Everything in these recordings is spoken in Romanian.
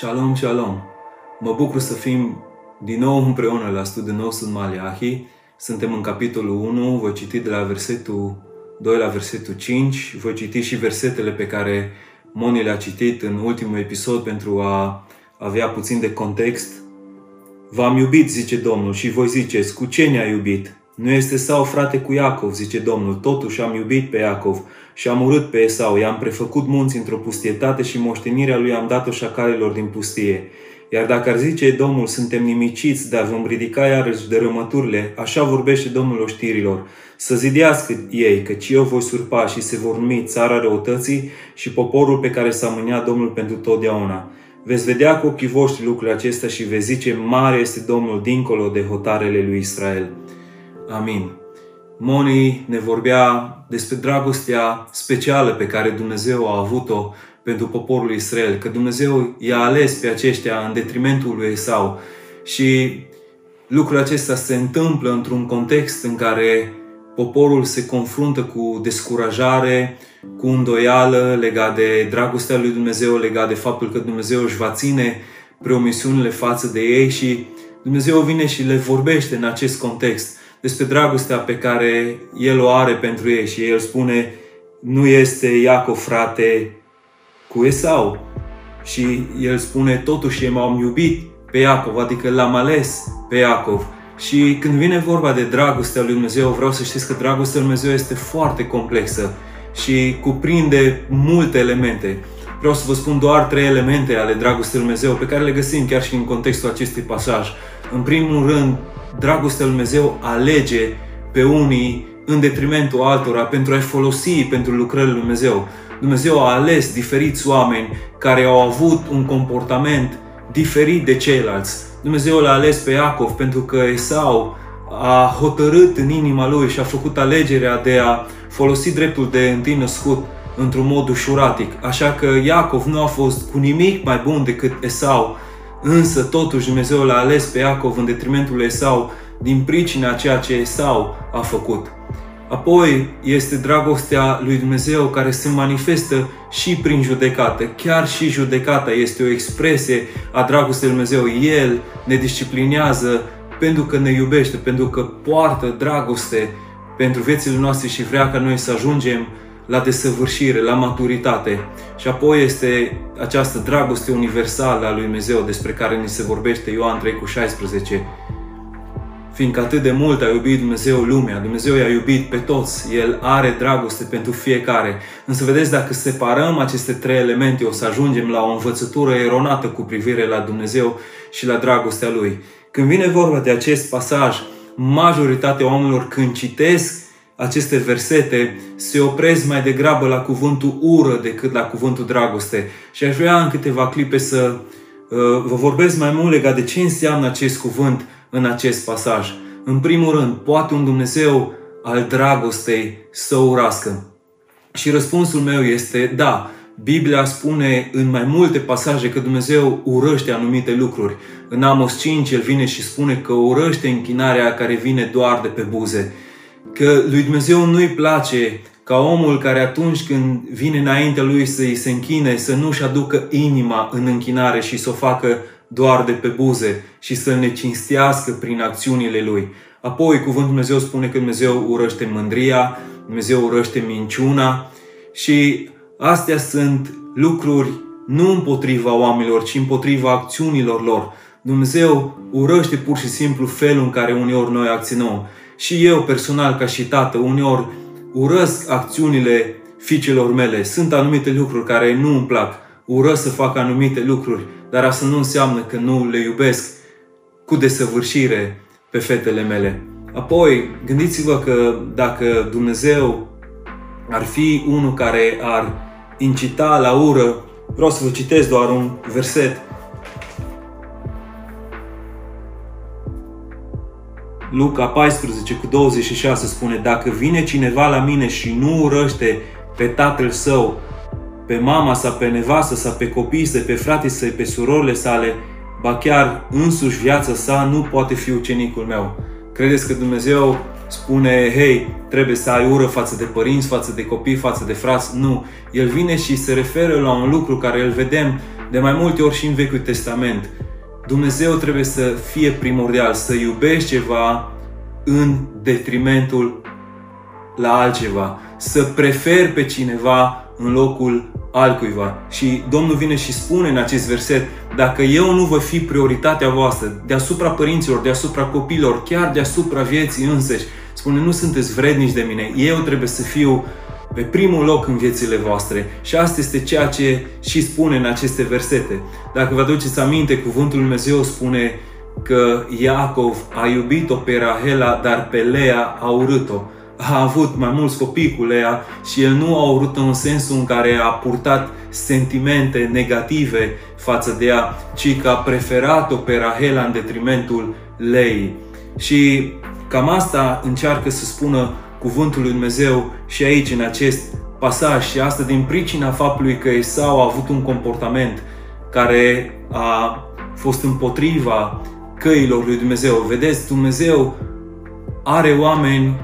Shalom, shalom! Mă bucur să fim din nou împreună la studiul nostru în Maliahi. Suntem în capitolul 1, voi citi de la versetul 2 la versetul 5. Voi citi și versetele pe care Moni le-a citit în ultimul episod pentru a avea puțin de context. V-am iubit, zice Domnul, și voi ziceți, cu ce ne-a iubit? Nu este sau frate cu Iacov, zice Domnul, totuși am iubit pe Iacov și am urât pe Esau, i-am prefăcut munți într-o pustietate și moștenirea lui am dat-o șacalelor din pustie. Iar dacă ar zice Domnul, suntem nimiciți, dar vom ridica iarăși dărâmăturile, așa vorbește Domnul oștirilor, să zidească ei, căci eu voi surpa și se vor numi țara răutății și poporul pe care s-a mâniat Domnul pentru totdeauna. Veți vedea cu ochii voștri lucrurile acestea și veți zice, mare este Domnul dincolo de hotarele lui Israel. Amin. Moni ne vorbea despre dragostea specială pe care Dumnezeu a avut-o pentru poporul Israel, că Dumnezeu i-a ales pe aceștia în detrimentul lui Esau. Și lucrul acesta se întâmplă într-un context în care poporul se confruntă cu descurajare, cu îndoială legat de dragostea lui Dumnezeu, legat de faptul că Dumnezeu își va ține preomisiunile față de ei și Dumnezeu vine și le vorbește în acest context despre dragostea pe care El o are pentru ei și El spune nu este Iacov frate cu Esau și El spune totuși eu m-am iubit pe Iacov, adică l-am ales pe Iacov. Și când vine vorba de dragostea lui Dumnezeu, vreau să știți că dragostea lui Dumnezeu este foarte complexă și cuprinde multe elemente. Vreau să vă spun doar trei elemente ale dragostei lui Dumnezeu pe care le găsim chiar și în contextul acestui pasaj. În primul rând, dragostea lui Dumnezeu alege pe unii în detrimentul altora pentru a-i folosi pentru lucrările lui Dumnezeu. Dumnezeu a ales diferiți oameni care au avut un comportament diferit de ceilalți. Dumnezeu l-a ales pe Iacov pentru că Esau a hotărât în inima lui și a făcut alegerea de a folosi dreptul de întâi născut într-un mod ușuratic. Așa că Iacov nu a fost cu nimic mai bun decât Esau, Însă, totuși, Dumnezeu l-a ales pe Iacov în detrimentul lui Esau din pricina ceea ce Esau a făcut. Apoi este dragostea lui Dumnezeu care se manifestă și prin judecată. Chiar și judecata este o expresie a dragostei lui Dumnezeu. El ne disciplinează pentru că ne iubește, pentru că poartă dragoste pentru viețile noastre și vrea ca noi să ajungem la desăvârșire, la maturitate. Și apoi este această dragoste universală a lui Dumnezeu despre care ni se vorbește Ioan 3 cu 16. Fiindcă atât de mult a iubit Dumnezeu lumea, Dumnezeu i-a iubit pe toți, El are dragoste pentru fiecare. Însă vedeți, dacă separăm aceste trei elemente, o să ajungem la o învățătură eronată cu privire la Dumnezeu și la dragostea Lui. Când vine vorba de acest pasaj, majoritatea oamenilor când citesc aceste versete se opresc mai degrabă la cuvântul ură decât la cuvântul dragoste. Și aș vrea în câteva clipe să uh, vă vorbesc mai mult legat de ce înseamnă acest cuvânt în acest pasaj. În primul rând, poate un Dumnezeu al dragostei să urască? Și răspunsul meu este da. Biblia spune în mai multe pasaje că Dumnezeu urăște anumite lucruri. În Amos 5 el vine și spune că urăște închinarea care vine doar de pe buze că lui Dumnezeu nu-i place ca omul care atunci când vine înaintea lui să-i se închine, să nu-și aducă inima în închinare și să o facă doar de pe buze și să ne cinstească prin acțiunile lui. Apoi, cuvântul Dumnezeu spune că Dumnezeu urăște mândria, Dumnezeu urăște minciuna și astea sunt lucruri nu împotriva oamenilor, ci împotriva acțiunilor lor. Dumnezeu urăște pur și simplu felul în care uneori noi acționăm. Și eu personal, ca și tată, uneori urăsc acțiunile fiicelor mele. Sunt anumite lucruri care nu îmi plac. Urăsc să fac anumite lucruri, dar asta nu înseamnă că nu le iubesc cu desăvârșire pe fetele mele. Apoi, gândiți-vă că dacă Dumnezeu ar fi unul care ar incita la ură, vreau să vă citesc doar un verset Luca 14 cu 26 spune Dacă vine cineva la mine și nu urăște pe tatăl său, pe mama sa, pe nevastă sa, pe copii săi, pe frații săi, pe surorile sale, ba chiar însuși viața sa, nu poate fi ucenicul meu. Credeți că Dumnezeu spune, hei, trebuie să ai ură față de părinți, față de copii, față de frați? Nu. El vine și se referă la un lucru care îl vedem De mai multe ori și în Vechiul Testament, Dumnezeu trebuie să fie primordial, să iubești ceva în detrimentul la altceva, să preferi pe cineva în locul altcuiva. Și Domnul vine și spune în acest verset, dacă eu nu voi fi prioritatea voastră, deasupra părinților, deasupra copilor, chiar deasupra vieții însăși, spune, nu sunteți vrednici de mine, eu trebuie să fiu pe primul loc în viețile voastre. Și asta este ceea ce și spune în aceste versete. Dacă vă aduceți aminte, cuvântul Lui Dumnezeu spune că Iacov a iubit-o pe Rahela, dar pe Lea a urât-o a avut mai mulți copii cu Lea și el nu a urât în sensul în care a purtat sentimente negative față de ea, ci că a preferat-o pe Rahela în detrimentul Lei. Și cam asta încearcă să spună cuvântul lui Dumnezeu și aici, în acest pasaj. Și asta din pricina faptului că Esau a avut un comportament care a fost împotriva căilor lui Dumnezeu. Vedeți, Dumnezeu are oameni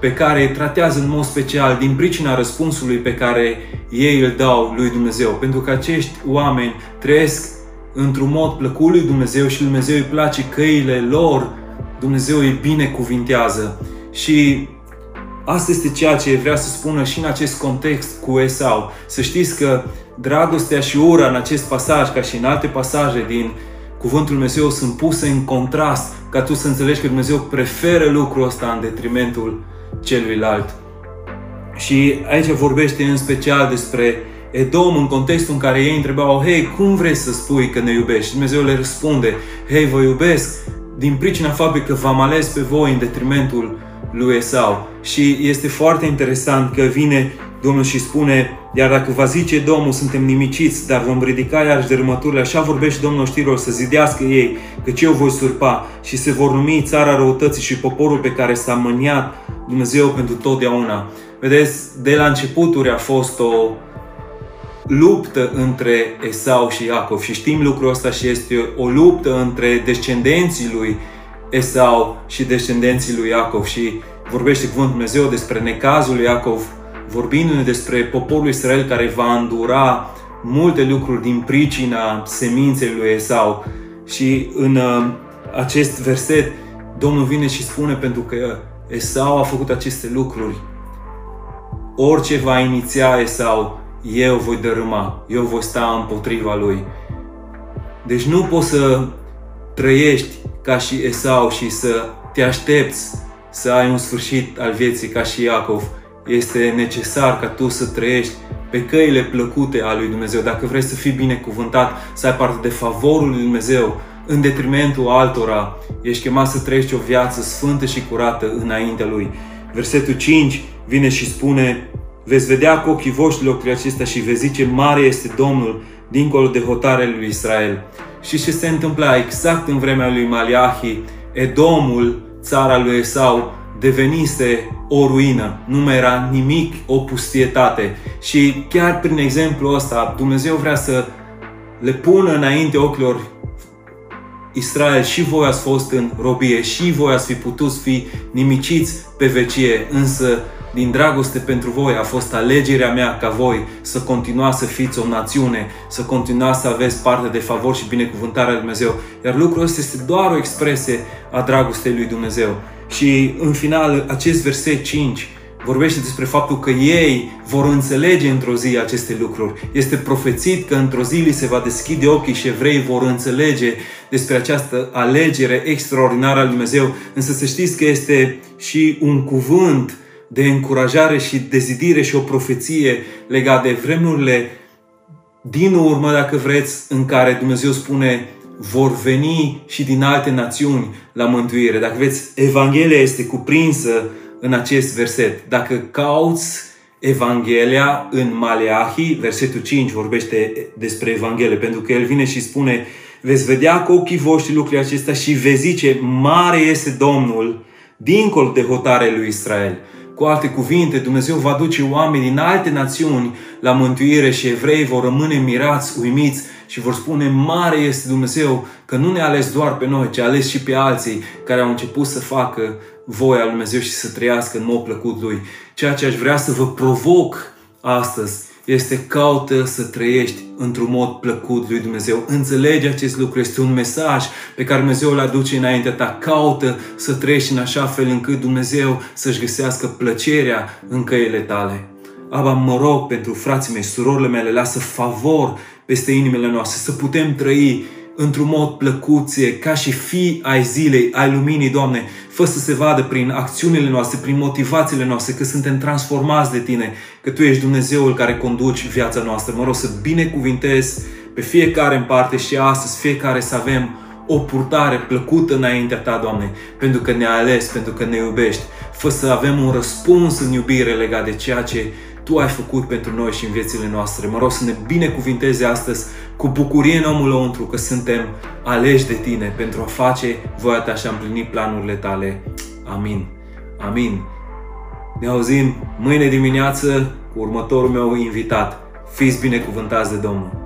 pe care îi tratează în mod special din pricina răspunsului pe care ei îl dau lui Dumnezeu. Pentru că acești oameni trăiesc într-un mod plăcut lui Dumnezeu și lui Dumnezeu îi place căile lor, Dumnezeu îi binecuvintează. Și asta este ceea ce vrea să spună și în acest context cu Esau. Să știți că dragostea și ura în acest pasaj, ca și în alte pasaje din Cuvântul Dumnezeu sunt puse în contrast ca tu să înțelegi că Dumnezeu preferă lucrul ăsta în detrimentul celuilalt. Și aici vorbește în special despre Edom în contextul în care ei întrebau, hei, cum vrei să spui că ne iubești? Și Dumnezeu le răspunde, hei, vă iubesc din pricina faptului că v-am ales pe voi în detrimentul lui Esau. Și este foarte interesant că vine Domnul și spune, iar dacă va zice Domnul, suntem nimiciți, dar vom ridica iarăși dărâmăturile, așa vorbește Domnul știrilor, să zidească ei, căci eu voi surpa și se vor numi țara răutății și poporul pe care s-a mâniat Dumnezeu pentru totdeauna. Vedeți, de la începuturi a fost o luptă între Esau și Iacov și știm lucrul ăsta și este o luptă între descendenții lui Esau și descendenții lui Iacov și vorbește cuvântul Dumnezeu despre necazul lui Iacov vorbindu-ne despre poporul Israel care va îndura multe lucruri din pricina seminței lui Esau. Și în uh, acest verset, Domnul vine și spune pentru că Esau a făcut aceste lucruri. Orice va iniția Esau, eu voi dărâma, eu voi sta împotriva lui. Deci nu poți să trăiești ca și Esau și să te aștepți să ai un sfârșit al vieții ca și Iacov este necesar ca tu să trăiești pe căile plăcute a lui Dumnezeu. Dacă vrei să fii binecuvântat, să ai parte de favorul lui Dumnezeu, în detrimentul altora, ești chemat să trăiești o viață sfântă și curată înaintea Lui. Versetul 5 vine și spune Veți vedea cu ochii voștri lucrurile acestea și veți zice mare este Domnul dincolo de hotarea lui Israel. Și ce se întâmpla exact în vremea lui Maliahi, Edomul, țara lui Esau, devenise o ruină, nu mai era nimic, o pustietate. Și chiar prin exemplu ăsta, Dumnezeu vrea să le pună înainte ochilor Israel și voi ați fost în robie și voi ați fi putut fi nimiciți pe vecie, însă din dragoste pentru voi a fost alegerea mea ca voi să continuați să fiți o națiune, să continuați să aveți parte de favor și binecuvântarea lui Dumnezeu. Iar lucrul ăsta este doar o expresie a dragostei lui Dumnezeu. Și în final, acest verset 5 vorbește despre faptul că ei vor înțelege într-o zi aceste lucruri. Este profețit că într-o zi li se va deschide ochii și evrei vor înțelege despre această alegere extraordinară a lui Dumnezeu. Însă să știți că este și un cuvânt de încurajare și dezidire și o profeție legat de vremurile din urmă, dacă vreți, în care Dumnezeu spune vor veni și din alte națiuni la mântuire. Dacă veți, Evanghelia este cuprinsă în acest verset. Dacă cauți Evanghelia în Maleahi, versetul 5 vorbește despre Evanghelie, pentru că el vine și spune veți vedea cu ochii voștri lucrurile acestea și veți zice, mare este Domnul dincolo de hotare lui Israel. Cu alte cuvinte, Dumnezeu va duce oameni din alte națiuni la mântuire și evrei vor rămâne mirați, uimiți și vor spune mare este Dumnezeu că nu ne-a ales doar pe noi, ci a ales și pe alții care au început să facă voia lui Dumnezeu și să trăiască în mod plăcut Lui. Ceea ce aș vrea să vă provoc astăzi este caută să trăiești într-un mod plăcut lui Dumnezeu. Înțelege acest lucru, este un mesaj pe care Dumnezeu îl aduce înaintea ta. Caută să trăiești în așa fel încât Dumnezeu să-și găsească plăcerea în căile tale. Aba, mă rog pentru frații mei, surorile mele, lasă favor peste inimile noastre, să putem trăi într-un mod plăcuție, ca și fi ai zilei, ai luminii, Doamne, fă să se vadă prin acțiunile noastre, prin motivațiile noastre, că suntem transformați de Tine, că Tu ești Dumnezeul care conduci viața noastră. Mă rog să binecuvintez pe fiecare în parte și astăzi, fiecare să avem o purtare plăcută înaintea Ta, Doamne, pentru că ne-ai ales, pentru că ne iubești. Fă să avem un răspuns în iubire legat de ceea ce tu ai făcut pentru noi și în viețile noastre. Mă rog să ne binecuvinteze astăzi cu bucurie în omul lăuntru că suntem aleși de Tine pentru a face voia Ta și a împlini planurile Tale. Amin. Amin. Ne auzim mâine dimineață cu următorul meu invitat. Fiți binecuvântați de Domnul!